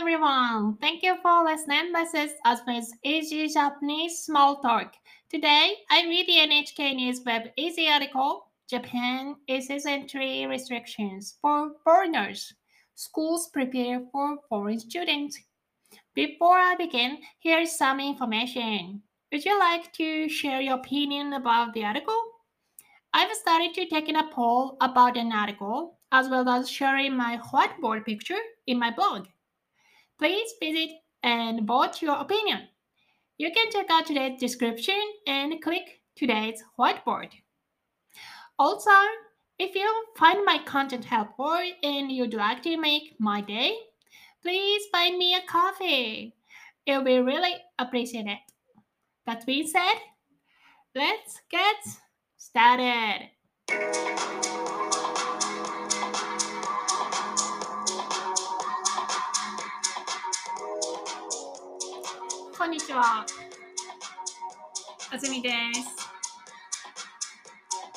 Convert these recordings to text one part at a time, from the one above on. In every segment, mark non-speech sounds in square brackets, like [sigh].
everyone. Thank you for listening. This is Asmi's Easy Japanese Small Talk. Today, I read the NHK News Web Easy article Japan eases entry restrictions for foreigners. Schools prepare for foreign students. Before I begin, here's some information. Would you like to share your opinion about the article? I've started to taking a poll about an article as well as sharing my whiteboard picture in my blog. Please visit and vote your opinion. You can check out today's description and click today's whiteboard. Also, if you find my content helpful and you'd like to make my day, please buy me a coffee. It will be really appreciated. That being said, let's get started. こんにちは。あずみです。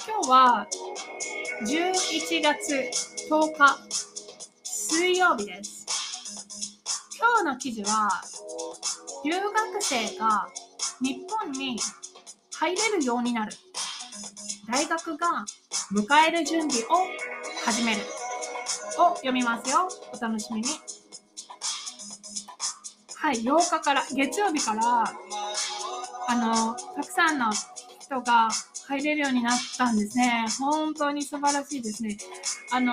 今日は11月10日水曜日です。今日の記事は留学生が日本に入れるようになる。大学が迎える準備を始める。を読みますよ。お楽しみに。はい、8日から、月曜日から、あの、たくさんの人が入れるようになったんですね。本当に素晴らしいですね。あの、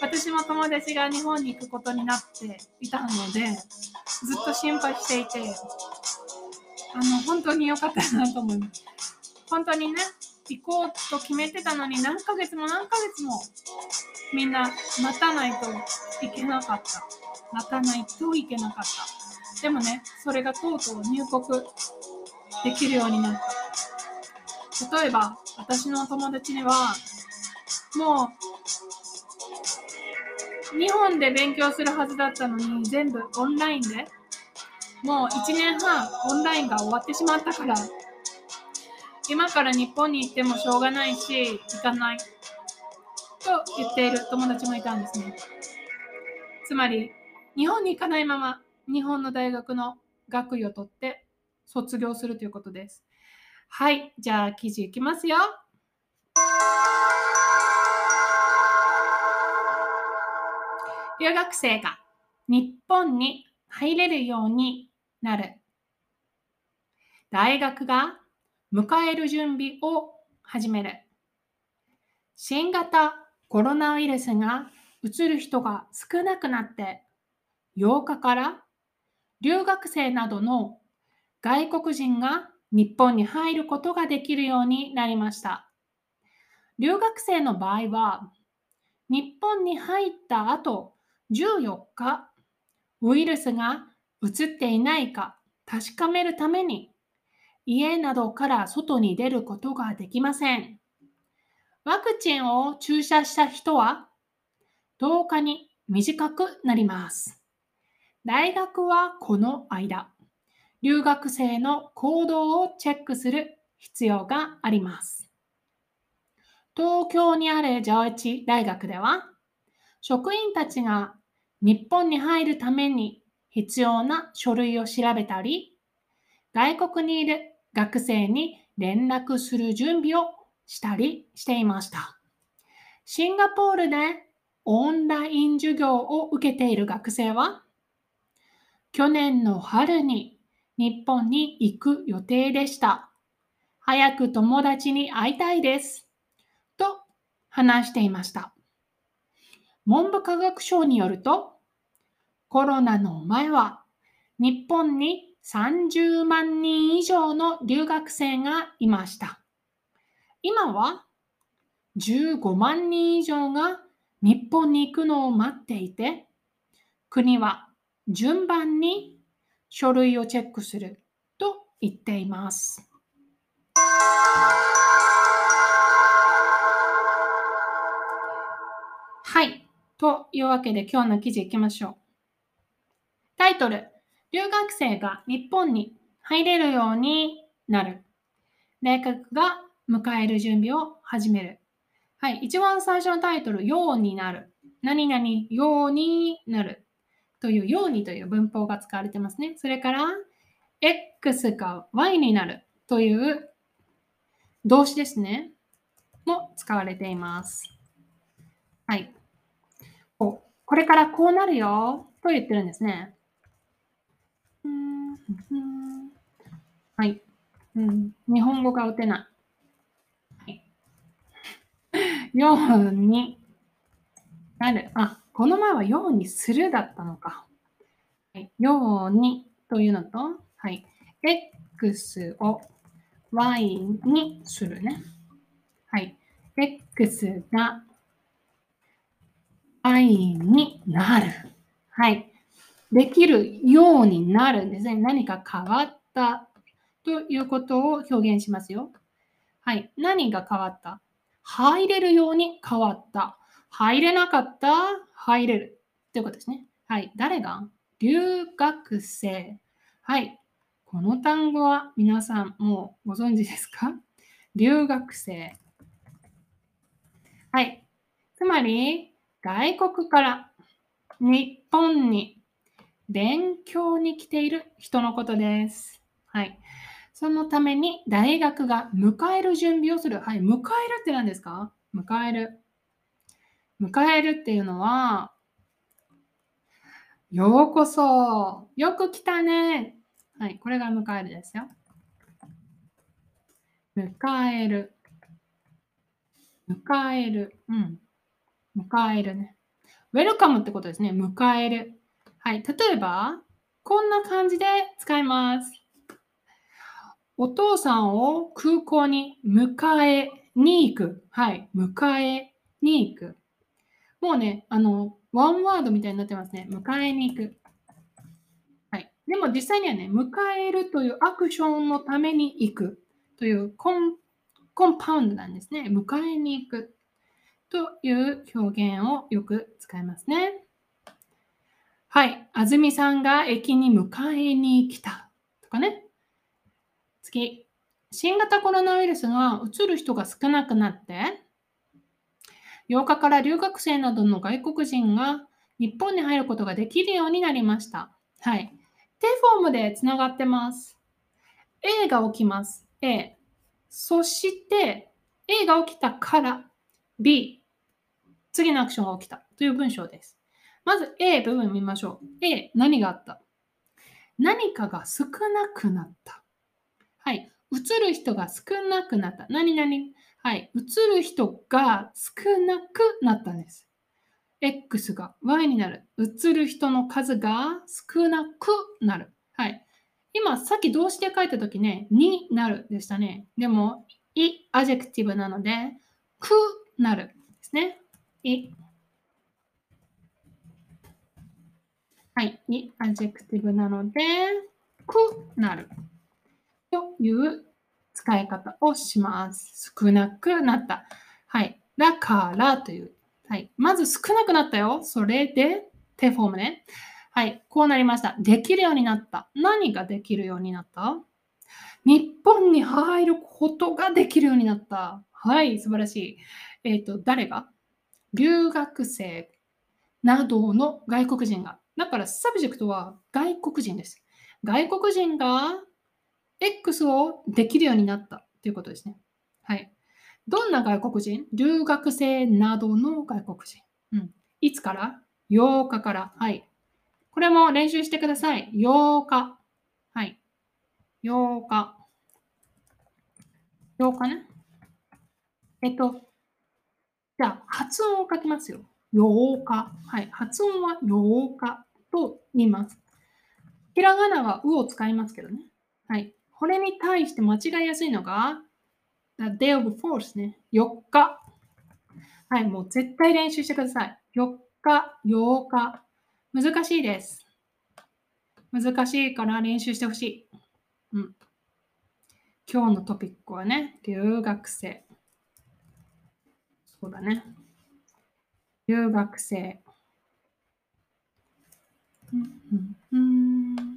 私も友達が日本に行くことになっていたので、ずっと心配していて、あの、本当に良かったなと思います。本当にね、行こうと決めてたのに何ヶ月も何ヶ月もみんな待たないといけなかった。待たないといけなかった。でもね、それがとうとう入国できるようになった。例えば、私の友達には、もう、日本で勉強するはずだったのに、全部オンラインで、もう1年半オンラインが終わってしまったから、今から日本に行ってもしょうがないし、行かない。と言っている友達もいたんですね。つまり、日本に行かないまま、日本の大学の学位を取って卒業するということです。はい、じゃあ記事いきますよ。留学生が日本に入れるようになる。大学が迎える準備を始める。新型コロナウイルスがうつる人が少なくなって8日から留学生などの外国人が日本に入ることができるようになりました。留学生の場合は日本に入った後14日ウイルスがうつっていないか確かめるために家などから外に出ることができません。ワクチンを注射した人は10日に短くなります。大学はこの間、留学生の行動をチェックする必要があります。東京にある上智大学では、職員たちが日本に入るために必要な書類を調べたり、外国にいる学生に連絡する準備をしたりしていました。シンガポールでオンライン授業を受けている学生は、去年の春に日本に行く予定でした。早く友達に会いたいです。と話していました。文部科学省によると、コロナの前は日本に30万人以上の留学生がいました。今は15万人以上が日本に行くのを待っていて、国は順番に書類をチェックすると言っています。はい。というわけで今日の記事いきましょう。タイトル、留学生が日本に入れるようになる。大学が迎える準備を始める。はい。一番最初のタイトル、ようになる。何々ようになる。というようにという文法が使われてますね。それから、X が Y になるという動詞ですね。も使われています。はい。これからこうなるよと言ってるんですね。はい。日本語が打てない。ようになる。あ、この前はようにするだったのか。はい、ようにというのと、はい。x を y にするね。はい。x が y になる。はい。できるようになるんですね。何か変わったということを表現しますよ。はい。何が変わった？入れるように変わった。入れなかった入れる。ということですね。はい。誰が？留学生。はい。この単語は皆さんもうご存知ですか？留学生。はい。つまり、外国から日本に勉強に来ている人のことです。はい。そのために大学が迎える準備をする。はい。迎えるって何ですか？迎える。迎えるっていうのは、ようこそ。よく来たね。はい。これが迎えるですよ。迎える。迎える。うん。迎えるね。ウェルカムってことですね。迎える。はい。例えば、こんな感じで使います。お父さんを空港に迎えに行く。はい。迎えに行く。もうね、あの、ワンワードみたいになってますね。迎えに行く。はい。でも実際にはね、迎えるというアクションのために行くというコンコンパウンドなんですね。迎えに行くという表現をよく使いますね。はい。安住さんが駅に迎えに来たとかね。次。新型コロナウイルスがうつる人が少なくなって、8日から留学生などの外国人が日本に入ることができるようになりました。はい。テフォームでつながってます。A が起きます。A。そして、A が起きたから B。次のアクションが起きたという文章です。まず A 部分見ましょう。A、何があった？何かが少なくなった。はい。映る人が少なくなった。何々？はい。映る人が少なくなったんです。X が Y になる。映る人の数が少なくなる。はい。今、さっき動詞で書いたときね、になるでしたね。でも、い、 adjective なので、くなるですね。い。はい。い、 adjective なので、くなる。という使い方をします。少なくなった。はい。だからという。はい。まず少なくなったよ。それで、手フォームね。はい。こうなりました。できるようになった。何ができるようになった？日本に入ることができるようになった。はい。素晴らしい。えっ、ー、と、誰が？留学生などの外国人が。だから、 subject は外国人です。外国人が X をできるようになったということですね。はい。どんな外国人？留学生などの外国人。うん。いつから ?8 日から。はい。これも練習してください。8日。はい。8日。8日ね。えっと、じゃあ、発音を書きますよ。8日。はい。発音は8日と言います。ひらがなはうを使いますけどね。はい。これに対して間違いやすいのが、The day of f o r c e ね。4日。はい、もう絶対練習してください。4日、8日。難しいです。難しいから練習してほしい。うん。今日のトピックはね、留学生。そうだね。留学生。うんうん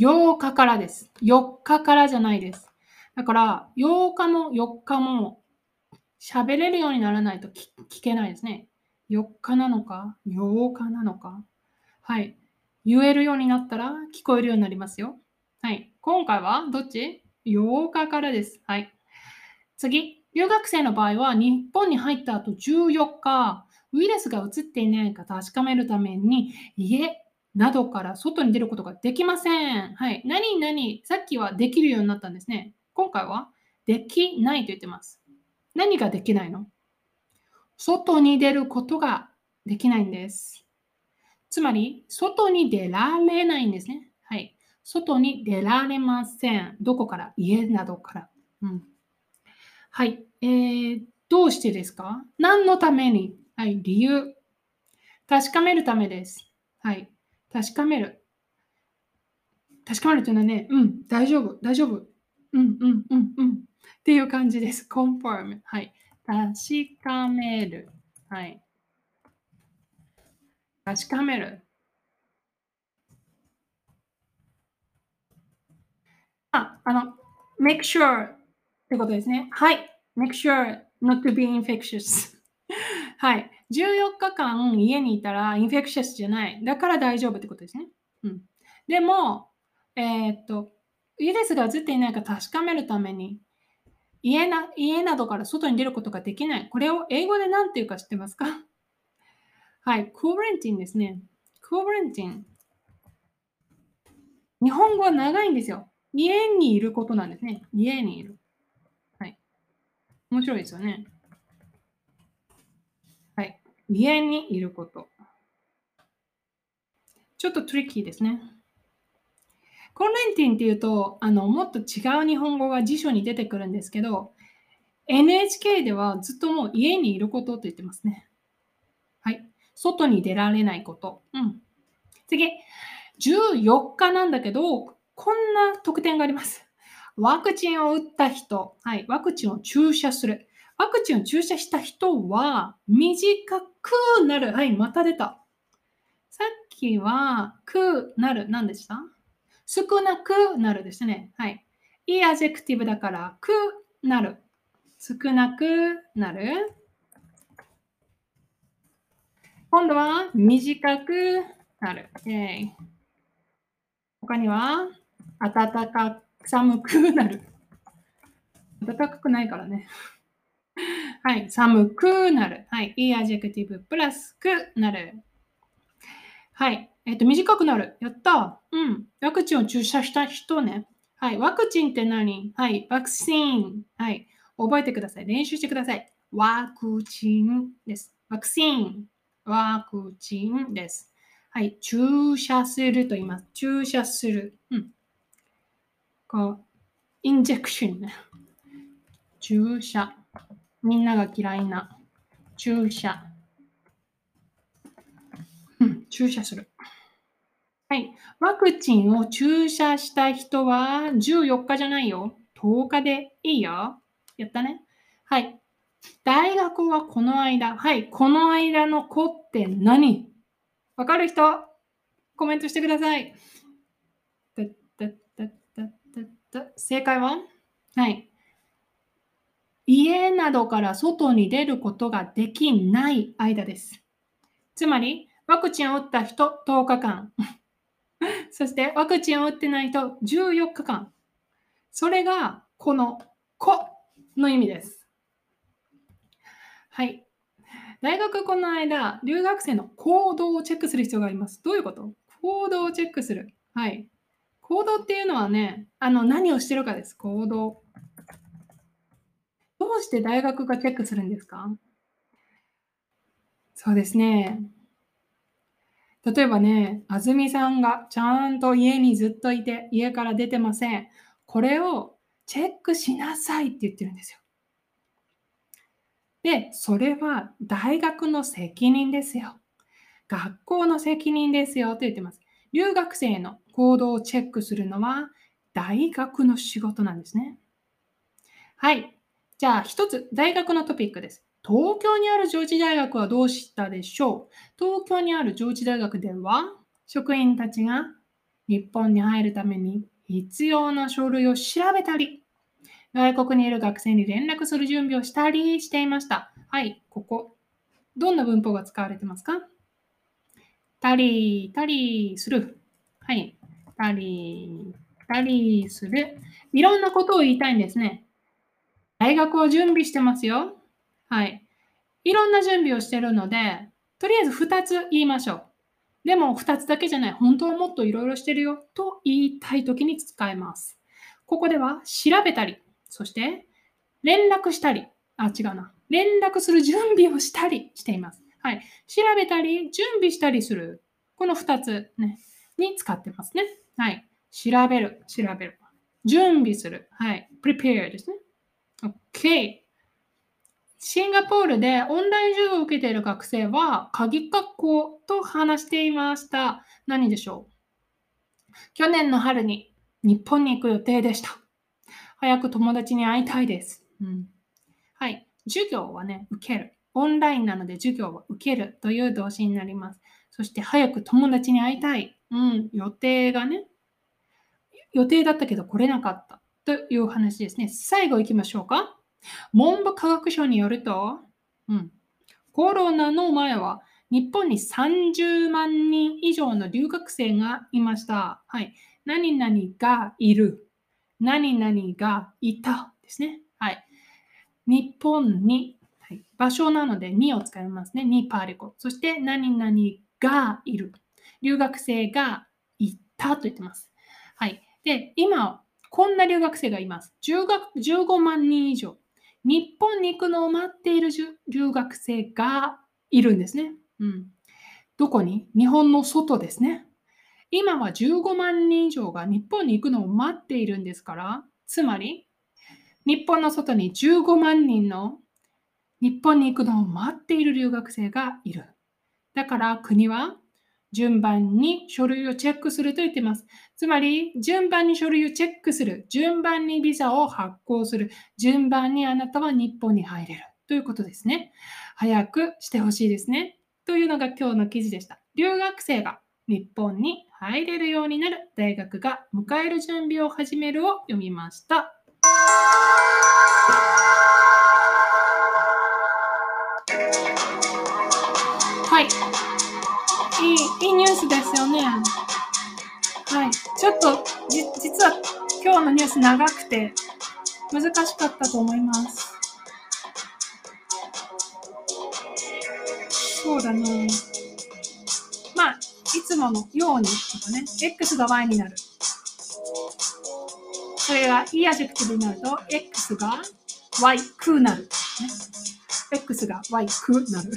8日からです。4日からじゃないです。だから、8日も4日も喋れるようにならないと聞けないですね。4日なのか ?8 日なのかはい。言えるようになったら聞こえるようになりますよ。はい。今回はどっち ?8 日からです。はい。次。留学生の場合は日本に入った後14日、ウイルスが移っていないか確かめるために家などから外に出ることができません。はい。何々、さっきはできるようになったんですね。今回はできないと言ってます。何ができないの？外に出ることができないんです。つまり、外に出られないんですね。はい。外に出られません。どこから？家などから。うん。はい。えー、どうしてですか？何のために？はい。理由。確かめるためです。はい。確かめる。確かめるというのはね、うん、大丈夫、大丈夫。うん、うん、うん、うん。っていう感じです。confirm。はい。確かめる。はい。確かめる。あ、あの、make sure ってことですね。はい。make sure not to be infectious [laughs] はい。14日間家にいたらインフェクシャスじゃない。だから大丈夫ってことですね。うん。でも、えー、っと、ウイルスが移っていないか確かめるために家な、家などから外に出ることができない。これを英語で何て言うか知ってますか？[laughs] はい。クオレンティンですね。クオレンティン。日本語は長いんですよ。家にいることなんですね。家にいる。はい。面白いですよね。家にいること。ちょっとトリッキーですね。コンレンティンっていうと、あの、もっと違う日本語が辞書に出てくるんですけど、NHK ではずっともう家にいることと言ってますね。はい。外に出られないこと。うん。次。14日なんだけど、こんな特典があります。ワクチンを打った人。はい。ワクチンを注射する。ワクチンを注射した人は短くなる。はい。また出た。さっきは、くなる。何でした？少なくなるですね。はい。い adjective だから、くなる。少なくなる。今度は短くなる。え、他には、暖かく、寒くなる。暖かくないからね。[laughs] はい。寒くなる。はい。い adjective プラスくなる。はい。えっ、と、短くなる。やった。うん。ワクチンを注射した人ね。はい。ワクチンって何？はい。ワクチン。はい。覚えてください。練習してください。ワクチンです。ワクチン。ワクチンです。はい。注射すると言います。注射する。うん。こう、インジェクションね。注射。みんなが嫌いな注射。うん、注射する。はい。ワクチンを注射した人は14日じゃないよ。10日でいいよ。やったね。はい。大学はこの間。はい。この間の子って何？わかる人？コメントしてください。正解は？はい。家などから外に出ることができない間です。つまり、ワクチンを打った人10日間。[laughs] そしてワクチンを打ってない人14日間。それがこの子の意味です。はい。大学この間、留学生の行動をチェックする必要があります。どういうこと？行動をチェックする。はい。行動っていうのはね、あの何をしてるかです。行動。どうして大学がチェックするんですか？そうですね。例えばね、安住さんがちゃんと家にずっといて、家から出てません。これをチェックしなさいって言ってるんですよ。で、それは大学の責任ですよ。学校の責任ですよと言ってます。留学生の行動をチェックするのは大学の仕事なんですね。はい。じゃあ一つ大学のトピックです。東京にある上智大学はどうしたでしょう？東京にある上智大学では、職員たちが日本に入るために必要な書類を調べたり、外国にいる学生に連絡する準備をしたりしていました。はい、ここ。どんな文法が使われてますか？たり、たりする。はい。たり、たりする。いろんなことを言いたいんですね。大学を準備してますよ。はい。いろんな準備をしてるので、とりあえず2つ言いましょう。でも2つだけじゃない。本当はもっといろいろしてるよと言いたいときに使えます。ここでは調べたり、そして連絡したり、あ、違うな。連絡する準備をしたりしています。はい。調べたり、準備したりする。この2つね、に使ってますね。はい。調べる、調べる。準備する。はい。prepare ですね。OK。シンガポールでオンライン授業を受けている学生は、鍵学校と話していました。何でしょう？去年の春に日本に行く予定でした。早く友達に会いたいです。うん、はい。授業はね、受ける。オンラインなので授業を受けるという動詞になります。そして早く友達に会いたい。うん、予定がね、予定だったけど来れなかったという話ですね。最後行きましょうか。文部科学省によると、うん、コロナの前は日本に30万人以上の留学生がいました。はい。何々がいる。何々がいたですね。はい。日本に、はい、場所なので2を使いますね。2パーリコ。そして何々がいる。留学生がいたと言ってます。はい。で、今、こんな留学生がいます。15万人以上。日本に行くのを待っている留学生がいるんですね。うん。どこに？日本の外ですね。今は15万人以上が日本に行くのを待っているんですから、つまり、日本の外に15万人の日本に行くのを待っている留学生がいる。だから国は順番に書類をチェックすると言っています。つまり、順番に書類をチェックする。順番にビザを発行する。順番にあなたは日本に入れる。ということですね。早くしてほしいですね。というのが今日の記事でした。留学生が日本に入れるようになる大学が迎える準備を始めるを読みました。いい、いいニュースですよね。はい。ちょっと、じ、実は今日のニュース長くて難しかったと思います。そうだね。まあ、いつものようにとかね、X が Y になる。それがい adjective になると、X が Y くなる。ね、X が Y くなる。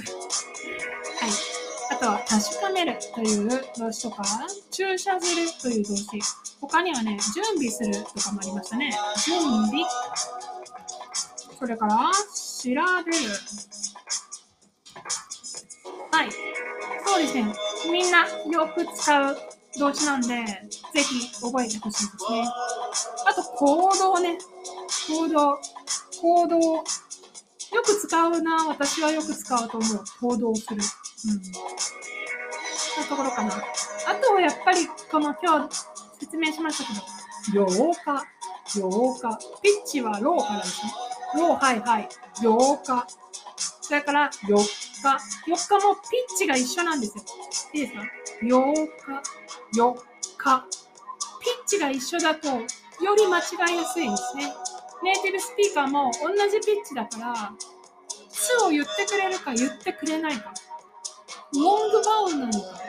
確かめるという動詞とか、注射するという動詞。他にはね、準備するとかもありましたね。準備。それから、調べる。はい。そうですね。みんなよく使う動詞なんで、ぜひ覚えてほしいですね。あと、行動ね。行動。行動。よく使うな。私はよく使うと思う。行動する。うん。なところかな。あとはやっぱり、この今日説明しましたけど、8日、8日。ピッチはローからですね。ロー、はいはい。8日。それから4日。4日もピッチが一緒なんですよ。いいですか ?8 日、4日。ピッチが一緒だと、より間違いやすいんですね。ネイティブスピーカーも同じピッチだから、つを言ってくれるか言ってくれないか。ロングバウンなのか、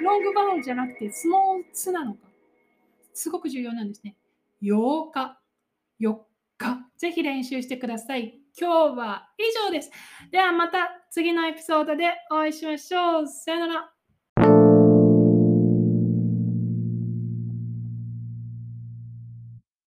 ロングバウンじゃなくてスモーツなのか、すごく重要なんですね。8日、4日、ぜひ練習してください。今日は以上です。ではまた次のエピソードでお会いしましょう。さよなら。